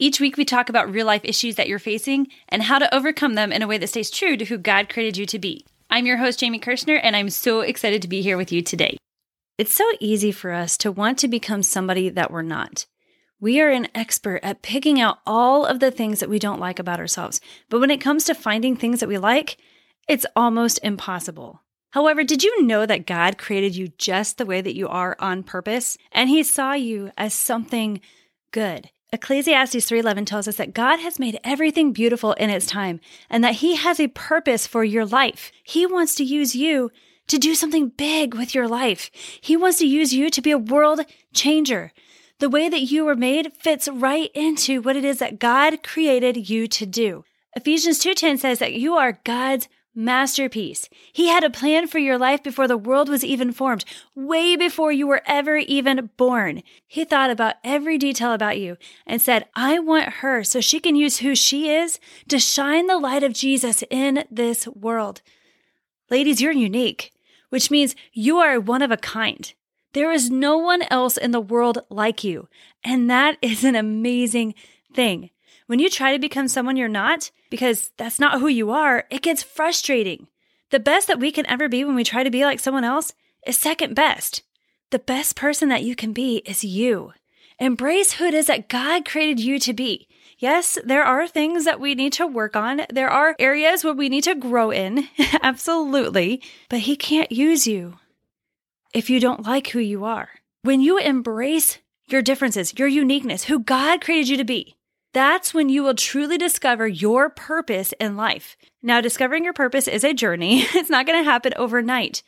Each week, we talk about real life issues that you're facing and how to overcome them in a way that stays true to who God created you to be. I'm your host, Jamie Kirschner, and I'm so excited to be here with you today. It's so easy for us to want to become somebody that we're not. We are an expert at picking out all of the things that we don't like about ourselves. But when it comes to finding things that we like, it's almost impossible. However, did you know that God created you just the way that you are on purpose? And he saw you as something good. Ecclesiastes 3:11 tells us that God has made everything beautiful in its time and that he has a purpose for your life. He wants to use you to do something big with your life. He wants to use you to be a world changer. The way that you were made fits right into what it is that God created you to do. Ephesians 2:10 says that you are God's masterpiece. He had a plan for your life before the world was even formed, way before you were ever even born. He thought about every detail about you and said, I want her so she can use who she is to shine the light of Jesus in this world. Ladies, you're unique, which means you are one of a kind. There is no one else in the world like you. And that is an amazing thing. When you try to become someone you're not, because that's not who you are, it gets frustrating. The best that we can ever be when we try to be like someone else is second best. The best person that you can be is you. Embrace who it is that God created you to be. Yes, there are things that we need to work on. There are areas where we need to grow in. Absolutely. But He can't use you if you don't like who you are. When you embrace your differences, your uniqueness, who God created you to be, that's when you will truly discover your purpose in life. Now, discovering your purpose is a journey. It's not going to happen overnight,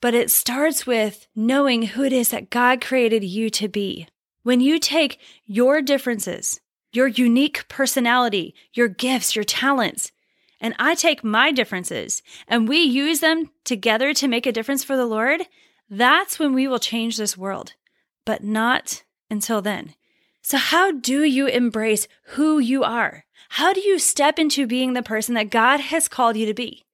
but it starts with knowing who it is that God created you to be. When you take your differences, your unique personality, your gifts, your talents, and I take my differences and we use them together to make a difference for the Lord, that's when we will change this world. But not until then. So, how do you embrace who you are? How do you step into being the person that God has called you to be?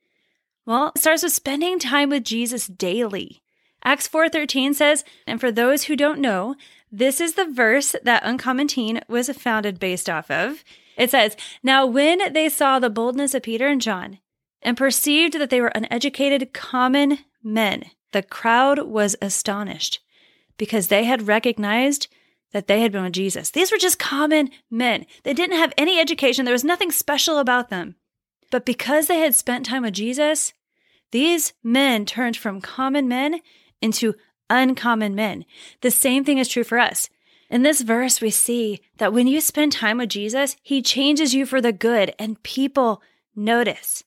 Well, it starts with spending time with Jesus daily. Acts 4:13 says, "And for those who don't know, this is the verse that Uncommon Teen was founded based off of. It says, "Now when they saw the boldness of Peter and John and perceived that they were uneducated common men, the crowd was astonished because they had recognized that they had been with Jesus. These were just common men. They didn't have any education, there was nothing special about them. But because they had spent time with Jesus, these men turned from common men into uncommon men. The same thing is true for us. In this verse, we see that when you spend time with Jesus, he changes you for the good, and people notice.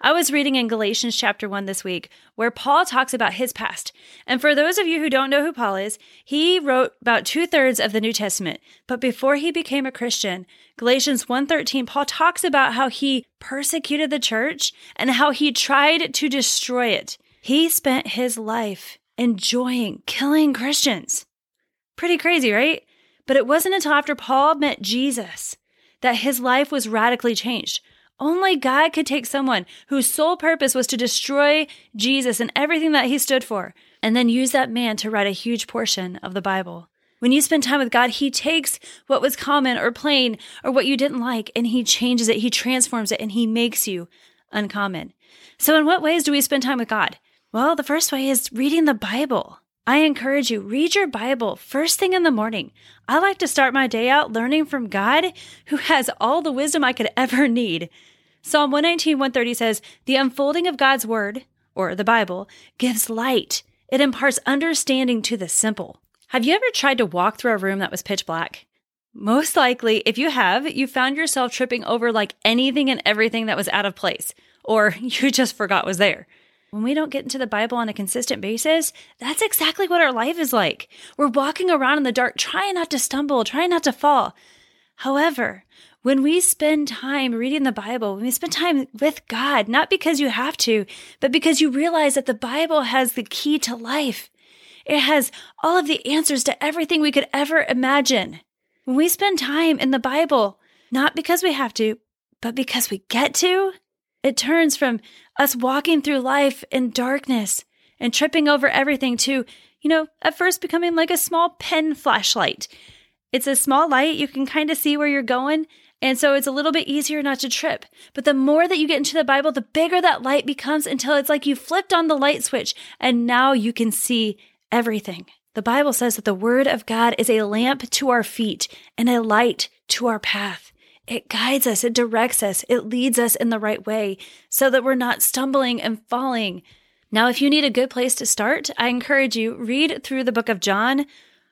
I was reading in Galatians chapter 1 this week where Paul talks about his past. And for those of you who don't know who Paul is, he wrote about two thirds of the New Testament. But before he became a Christian, Galatians 1.13, Paul talks about how he persecuted the church and how he tried to destroy it. He spent his life enjoying killing Christians. Pretty crazy, right? But it wasn't until after Paul met Jesus that his life was radically changed. Only God could take someone whose sole purpose was to destroy Jesus and everything that he stood for, and then use that man to write a huge portion of the Bible. When you spend time with God, He takes what was common or plain or what you didn't like and He changes it, He transforms it, and He makes you uncommon. So, in what ways do we spend time with God? Well, the first way is reading the Bible. I encourage you, read your Bible first thing in the morning. I like to start my day out learning from God, who has all the wisdom I could ever need. Psalm 119, 130 says, The unfolding of God's word, or the Bible, gives light. It imparts understanding to the simple. Have you ever tried to walk through a room that was pitch black? Most likely, if you have, you found yourself tripping over like anything and everything that was out of place, or you just forgot was there. When we don't get into the Bible on a consistent basis, that's exactly what our life is like. We're walking around in the dark, trying not to stumble, trying not to fall. However, when we spend time reading the Bible, when we spend time with God, not because you have to, but because you realize that the Bible has the key to life, it has all of the answers to everything we could ever imagine. When we spend time in the Bible, not because we have to, but because we get to, it turns from us walking through life in darkness and tripping over everything to, you know, at first becoming like a small pen flashlight. It's a small light, you can kind of see where you're going, and so it's a little bit easier not to trip. But the more that you get into the Bible, the bigger that light becomes until it's like you flipped on the light switch and now you can see everything. The Bible says that the Word of God is a lamp to our feet and a light to our path. It guides us, it directs us, it leads us in the right way so that we're not stumbling and falling. Now, if you need a good place to start, I encourage you read through the book of John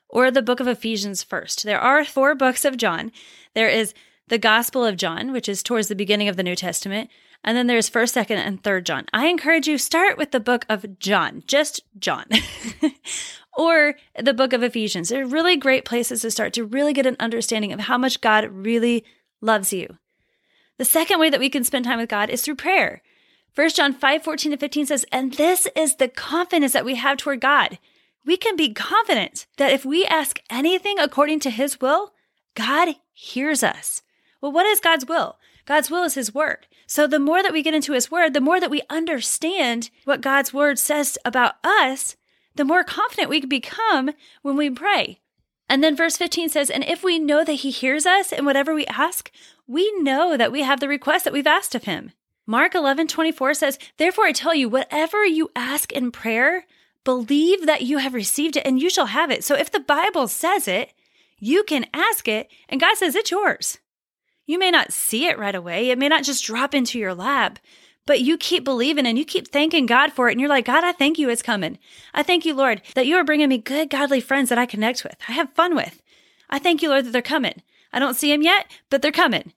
or the book of Ephesians first. There are four books of John. There is the Gospel of John, which is towards the beginning of the New Testament, and then there's 1st, 2nd, and 3rd John. I encourage you start with the book of John, just John. or the book of Ephesians. They're really great places to start to really get an understanding of how much God really loves you. The second way that we can spend time with God is through prayer. 1 John 5 14 to 15 says, And this is the confidence that we have toward God. We can be confident that if we ask anything according to his will, God hears us. Well, what is God's will? God's will is his word. So the more that we get into his word, the more that we understand what God's word says about us, the more confident we can become when we pray. And then verse 15 says, And if we know that he hears us in whatever we ask, we know that we have the request that we've asked of him. Mark 11, 24 says, Therefore I tell you, whatever you ask in prayer, believe that you have received it and you shall have it. So if the Bible says it, you can ask it and God says it's yours. You may not see it right away. It may not just drop into your lap, but you keep believing and you keep thanking God for it. And you're like, God, I thank you it's coming. I thank you, Lord, that you are bringing me good, godly friends that I connect with, I have fun with. I thank you, Lord, that they're coming. I don't see them yet, but they're coming.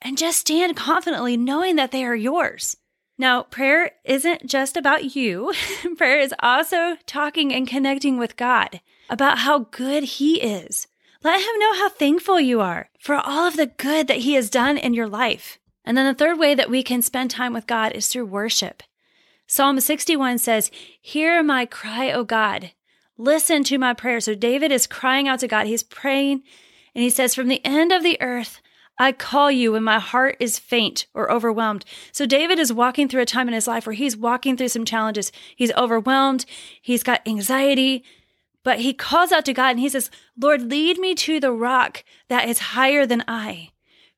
And just stand confidently knowing that they are yours. Now, prayer isn't just about you. prayer is also talking and connecting with God about how good He is. Let Him know how thankful you are for all of the good that He has done in your life. And then the third way that we can spend time with God is through worship. Psalm 61 says, Hear my cry, O God. Listen to my prayer. So David is crying out to God. He's praying and he says, From the end of the earth, I call you when my heart is faint or overwhelmed. So David is walking through a time in his life where he's walking through some challenges. He's overwhelmed. He's got anxiety, but he calls out to God and he says, Lord, lead me to the rock that is higher than I.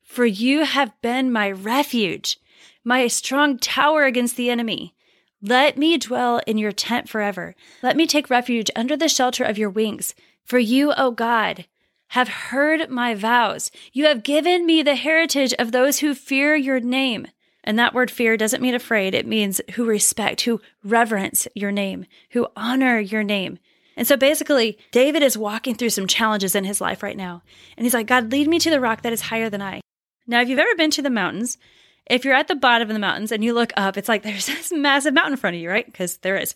For you have been my refuge, my strong tower against the enemy. Let me dwell in your tent forever. Let me take refuge under the shelter of your wings. For you, O God, have heard my vows. You have given me the heritage of those who fear your name. And that word fear doesn't mean afraid. It means who respect, who reverence your name, who honor your name. And so basically, David is walking through some challenges in his life right now. And he's like, God, lead me to the rock that is higher than I. Now, if you've ever been to the mountains, if you're at the bottom of the mountains and you look up, it's like there's this massive mountain in front of you, right? Because there is.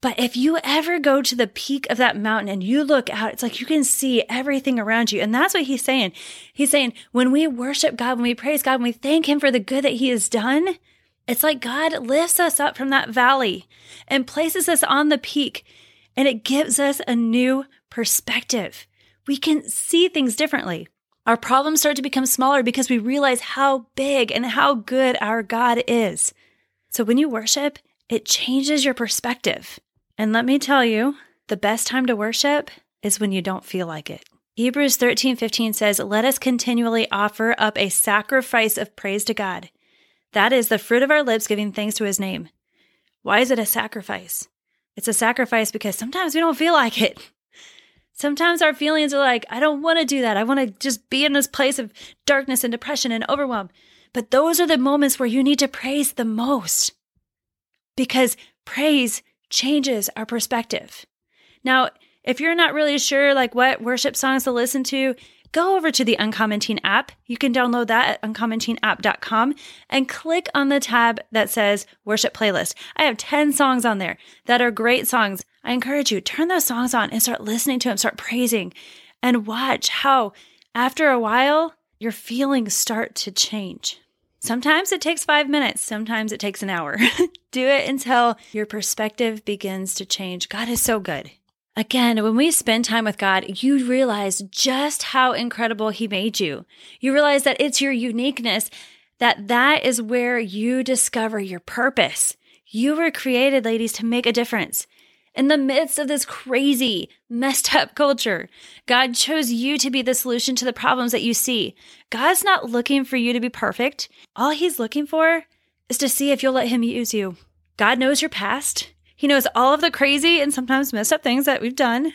But if you ever go to the peak of that mountain and you look out, it's like you can see everything around you. And that's what he's saying. He's saying when we worship God, when we praise God, when we thank him for the good that he has done, it's like God lifts us up from that valley and places us on the peak and it gives us a new perspective. We can see things differently. Our problems start to become smaller because we realize how big and how good our God is. So when you worship, it changes your perspective. And let me tell you, the best time to worship is when you don't feel like it. Hebrews 13 15 says, Let us continually offer up a sacrifice of praise to God. That is the fruit of our lips giving thanks to his name. Why is it a sacrifice? It's a sacrifice because sometimes we don't feel like it. Sometimes our feelings are like, I don't want to do that. I want to just be in this place of darkness and depression and overwhelm. But those are the moments where you need to praise the most because praise changes our perspective. Now, if you're not really sure like what worship songs to listen to, go over to the Uncommon Teen app. You can download that at uncommonteenapp.com and click on the tab that says worship playlist. I have 10 songs on there that are great songs. I encourage you turn those songs on and start listening to them, start praising and watch how after a while your feelings start to change. Sometimes it takes five minutes, sometimes it takes an hour. Do it until your perspective begins to change. God is so good. Again, when we spend time with God, you realize just how incredible He made you. You realize that it's your uniqueness, that that is where you discover your purpose. You were created, ladies, to make a difference. In the midst of this crazy, messed up culture, God chose you to be the solution to the problems that you see. God's not looking for you to be perfect. All He's looking for is to see if you'll let Him use you. God knows your past. He knows all of the crazy and sometimes messed up things that we've done.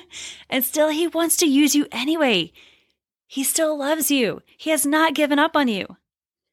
and still, He wants to use you anyway. He still loves you. He has not given up on you.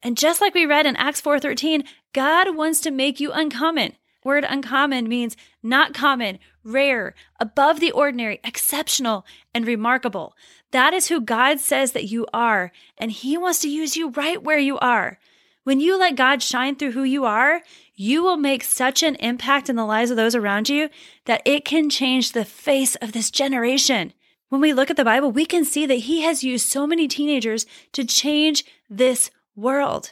And just like we read in Acts 4:13, God wants to make you uncommon. Word uncommon means not common, rare, above the ordinary, exceptional, and remarkable. That is who God says that you are, and He wants to use you right where you are. When you let God shine through who you are, you will make such an impact in the lives of those around you that it can change the face of this generation. When we look at the Bible, we can see that He has used so many teenagers to change this world.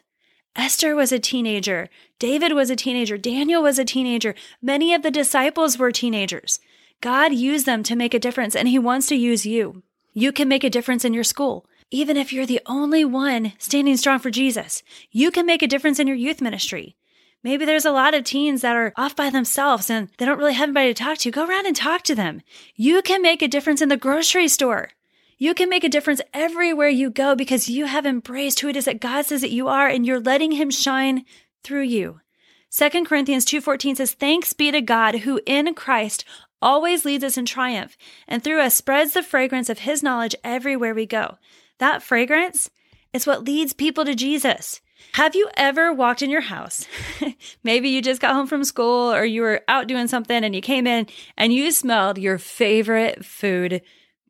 Esther was a teenager. David was a teenager. Daniel was a teenager. Many of the disciples were teenagers. God used them to make a difference, and He wants to use you. You can make a difference in your school. Even if you're the only one standing strong for Jesus, you can make a difference in your youth ministry. Maybe there's a lot of teens that are off by themselves and they don't really have anybody to talk to. Go around and talk to them. You can make a difference in the grocery store. You can make a difference everywhere you go because you have embraced who it is that God says that you are and you're letting him shine through you. 2 Corinthians 2:14 says, "Thanks be to God who in Christ always leads us in triumph and through us spreads the fragrance of his knowledge everywhere we go." That fragrance is what leads people to Jesus. Have you ever walked in your house? Maybe you just got home from school or you were out doing something and you came in and you smelled your favorite food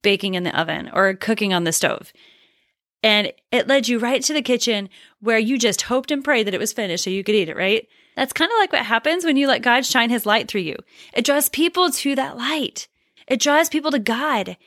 baking in the oven or cooking on the stove. And it led you right to the kitchen where you just hoped and prayed that it was finished so you could eat it, right? That's kind of like what happens when you let God shine his light through you. It draws people to that light. It draws people to God.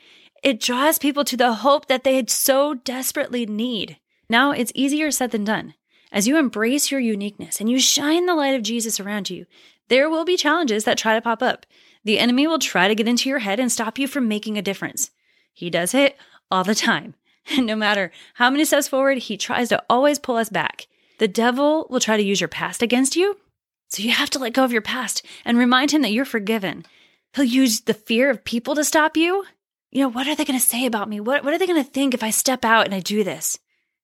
It draws people to the hope that they so desperately need. Now it's easier said than done. As you embrace your uniqueness and you shine the light of Jesus around you, there will be challenges that try to pop up. The enemy will try to get into your head and stop you from making a difference. He does it all the time. And no matter how many steps forward, he tries to always pull us back. The devil will try to use your past against you. So you have to let go of your past and remind him that you're forgiven. He'll use the fear of people to stop you. You know, what are they going to say about me? What, what are they going to think if I step out and I do this?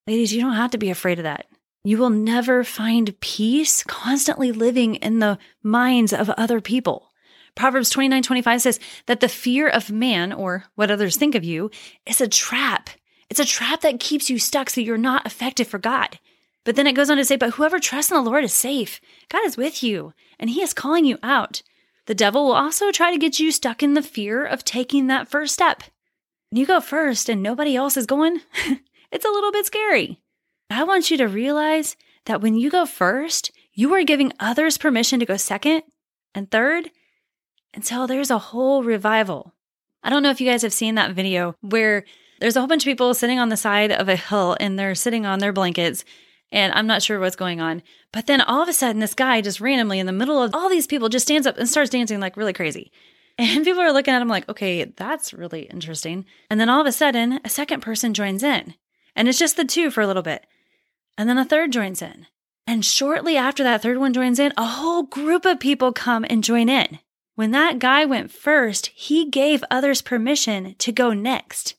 Ladies, you don't have to be afraid of that. You will never find peace constantly living in the minds of other people. Proverbs 29 25 says that the fear of man, or what others think of you, is a trap. It's a trap that keeps you stuck so you're not effective for God. But then it goes on to say, But whoever trusts in the Lord is safe. God is with you, and He is calling you out. The devil will also try to get you stuck in the fear of taking that first step. You go first and nobody else is going, it's a little bit scary. I want you to realize that when you go first, you are giving others permission to go second and third until there's a whole revival. I don't know if you guys have seen that video where there's a whole bunch of people sitting on the side of a hill and they're sitting on their blankets and I'm not sure what's going on. But then all of a sudden, this guy just randomly in the middle of all these people just stands up and starts dancing like really crazy. And people are looking at him like, okay, that's really interesting. And then all of a sudden, a second person joins in. And it's just the two for a little bit. And then a third joins in. And shortly after that third one joins in, a whole group of people come and join in. When that guy went first, he gave others permission to go next.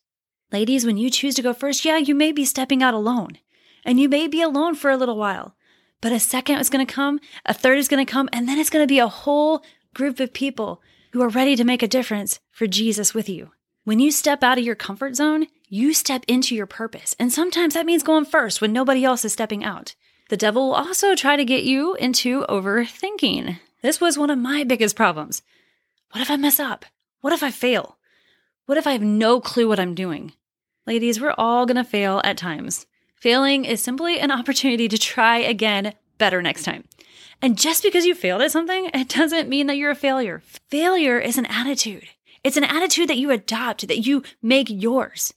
Ladies, when you choose to go first, yeah, you may be stepping out alone. And you may be alone for a little while. But a second is going to come, a third is going to come, and then it's going to be a whole group of people who are ready to make a difference for Jesus with you. When you step out of your comfort zone, you step into your purpose. And sometimes that means going first when nobody else is stepping out. The devil will also try to get you into overthinking. This was one of my biggest problems. What if I mess up? What if I fail? What if I have no clue what I'm doing? Ladies, we're all going to fail at times. Failing is simply an opportunity to try again better next time. And just because you failed at something, it doesn't mean that you're a failure. Failure is an attitude. It's an attitude that you adopt, that you make yours.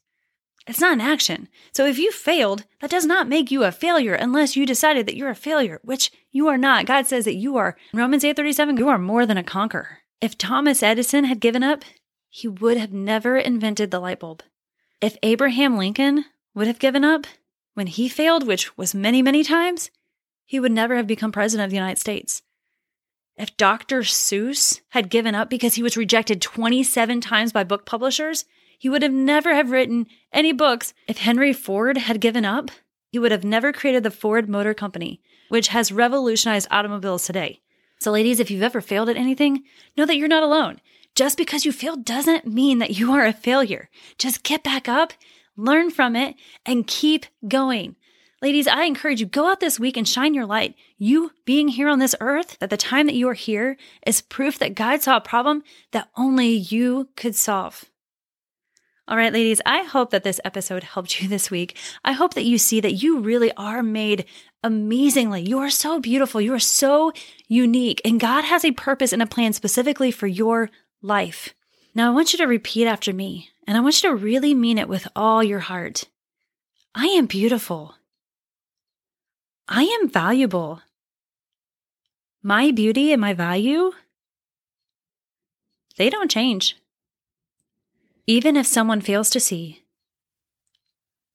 It's not an action. So if you failed, that does not make you a failure unless you decided that you're a failure, which you are not. God says that you are. In Romans 8:37, you are more than a conqueror. If Thomas Edison had given up, he would have never invented the light bulb. If Abraham Lincoln would have given up when he failed, which was many, many times, he would never have become president of the United States. If Dr. Seuss had given up because he was rejected 27 times by book publishers, he would have never have written any books. If Henry Ford had given up, he would have never created the Ford Motor Company, which has revolutionized automobiles today. So ladies, if you've ever failed at anything, know that you're not alone. Just because you failed doesn't mean that you are a failure. Just get back up, learn from it, and keep going. Ladies, I encourage you go out this week and shine your light. You being here on this earth at the time that you are here is proof that God saw a problem that only you could solve. All right, ladies, I hope that this episode helped you this week. I hope that you see that you really are made amazingly. You are so beautiful. You are so unique, and God has a purpose and a plan specifically for your life. Now, I want you to repeat after me, and I want you to really mean it with all your heart. I am beautiful. I am valuable. My beauty and my value, they don't change. Even if someone fails to see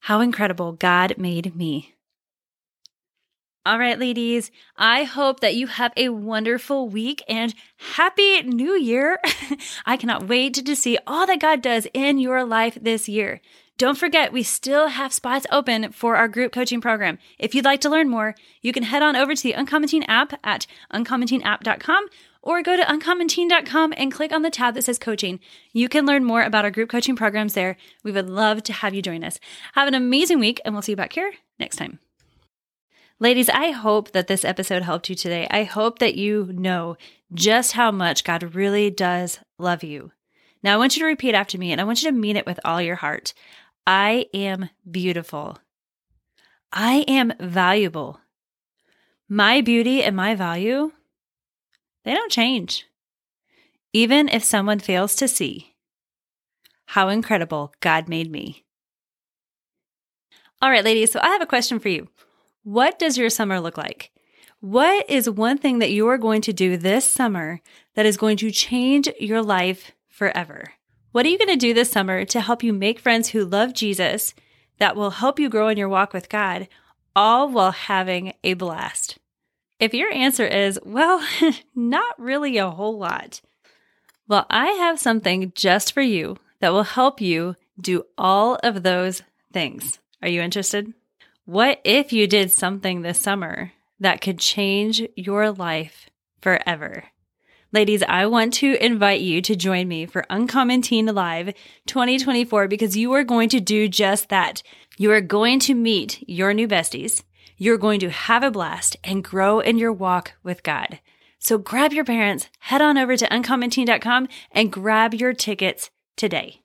how incredible God made me. All right, ladies, I hope that you have a wonderful week and happy new year. I cannot wait to see all that God does in your life this year. Don't forget, we still have spots open for our group coaching program. If you'd like to learn more, you can head on over to the Uncommon Teen app at uncommonteenapp.com or go to uncommonteen.com and click on the tab that says coaching. You can learn more about our group coaching programs there. We would love to have you join us. Have an amazing week, and we'll see you back here next time. Ladies, I hope that this episode helped you today. I hope that you know just how much God really does love you. Now, I want you to repeat after me, and I want you to mean it with all your heart. I am beautiful. I am valuable. My beauty and my value, they don't change. Even if someone fails to see how incredible God made me. All right, ladies, so I have a question for you. What does your summer look like? What is one thing that you are going to do this summer that is going to change your life forever? What are you going to do this summer to help you make friends who love Jesus that will help you grow in your walk with God, all while having a blast? If your answer is, well, not really a whole lot, well, I have something just for you that will help you do all of those things. Are you interested? What if you did something this summer that could change your life forever? Ladies, I want to invite you to join me for Uncommon Teen Live 2024 because you are going to do just that. You are going to meet your new besties. You're going to have a blast and grow in your walk with God. So grab your parents, head on over to uncommonteen.com and grab your tickets today.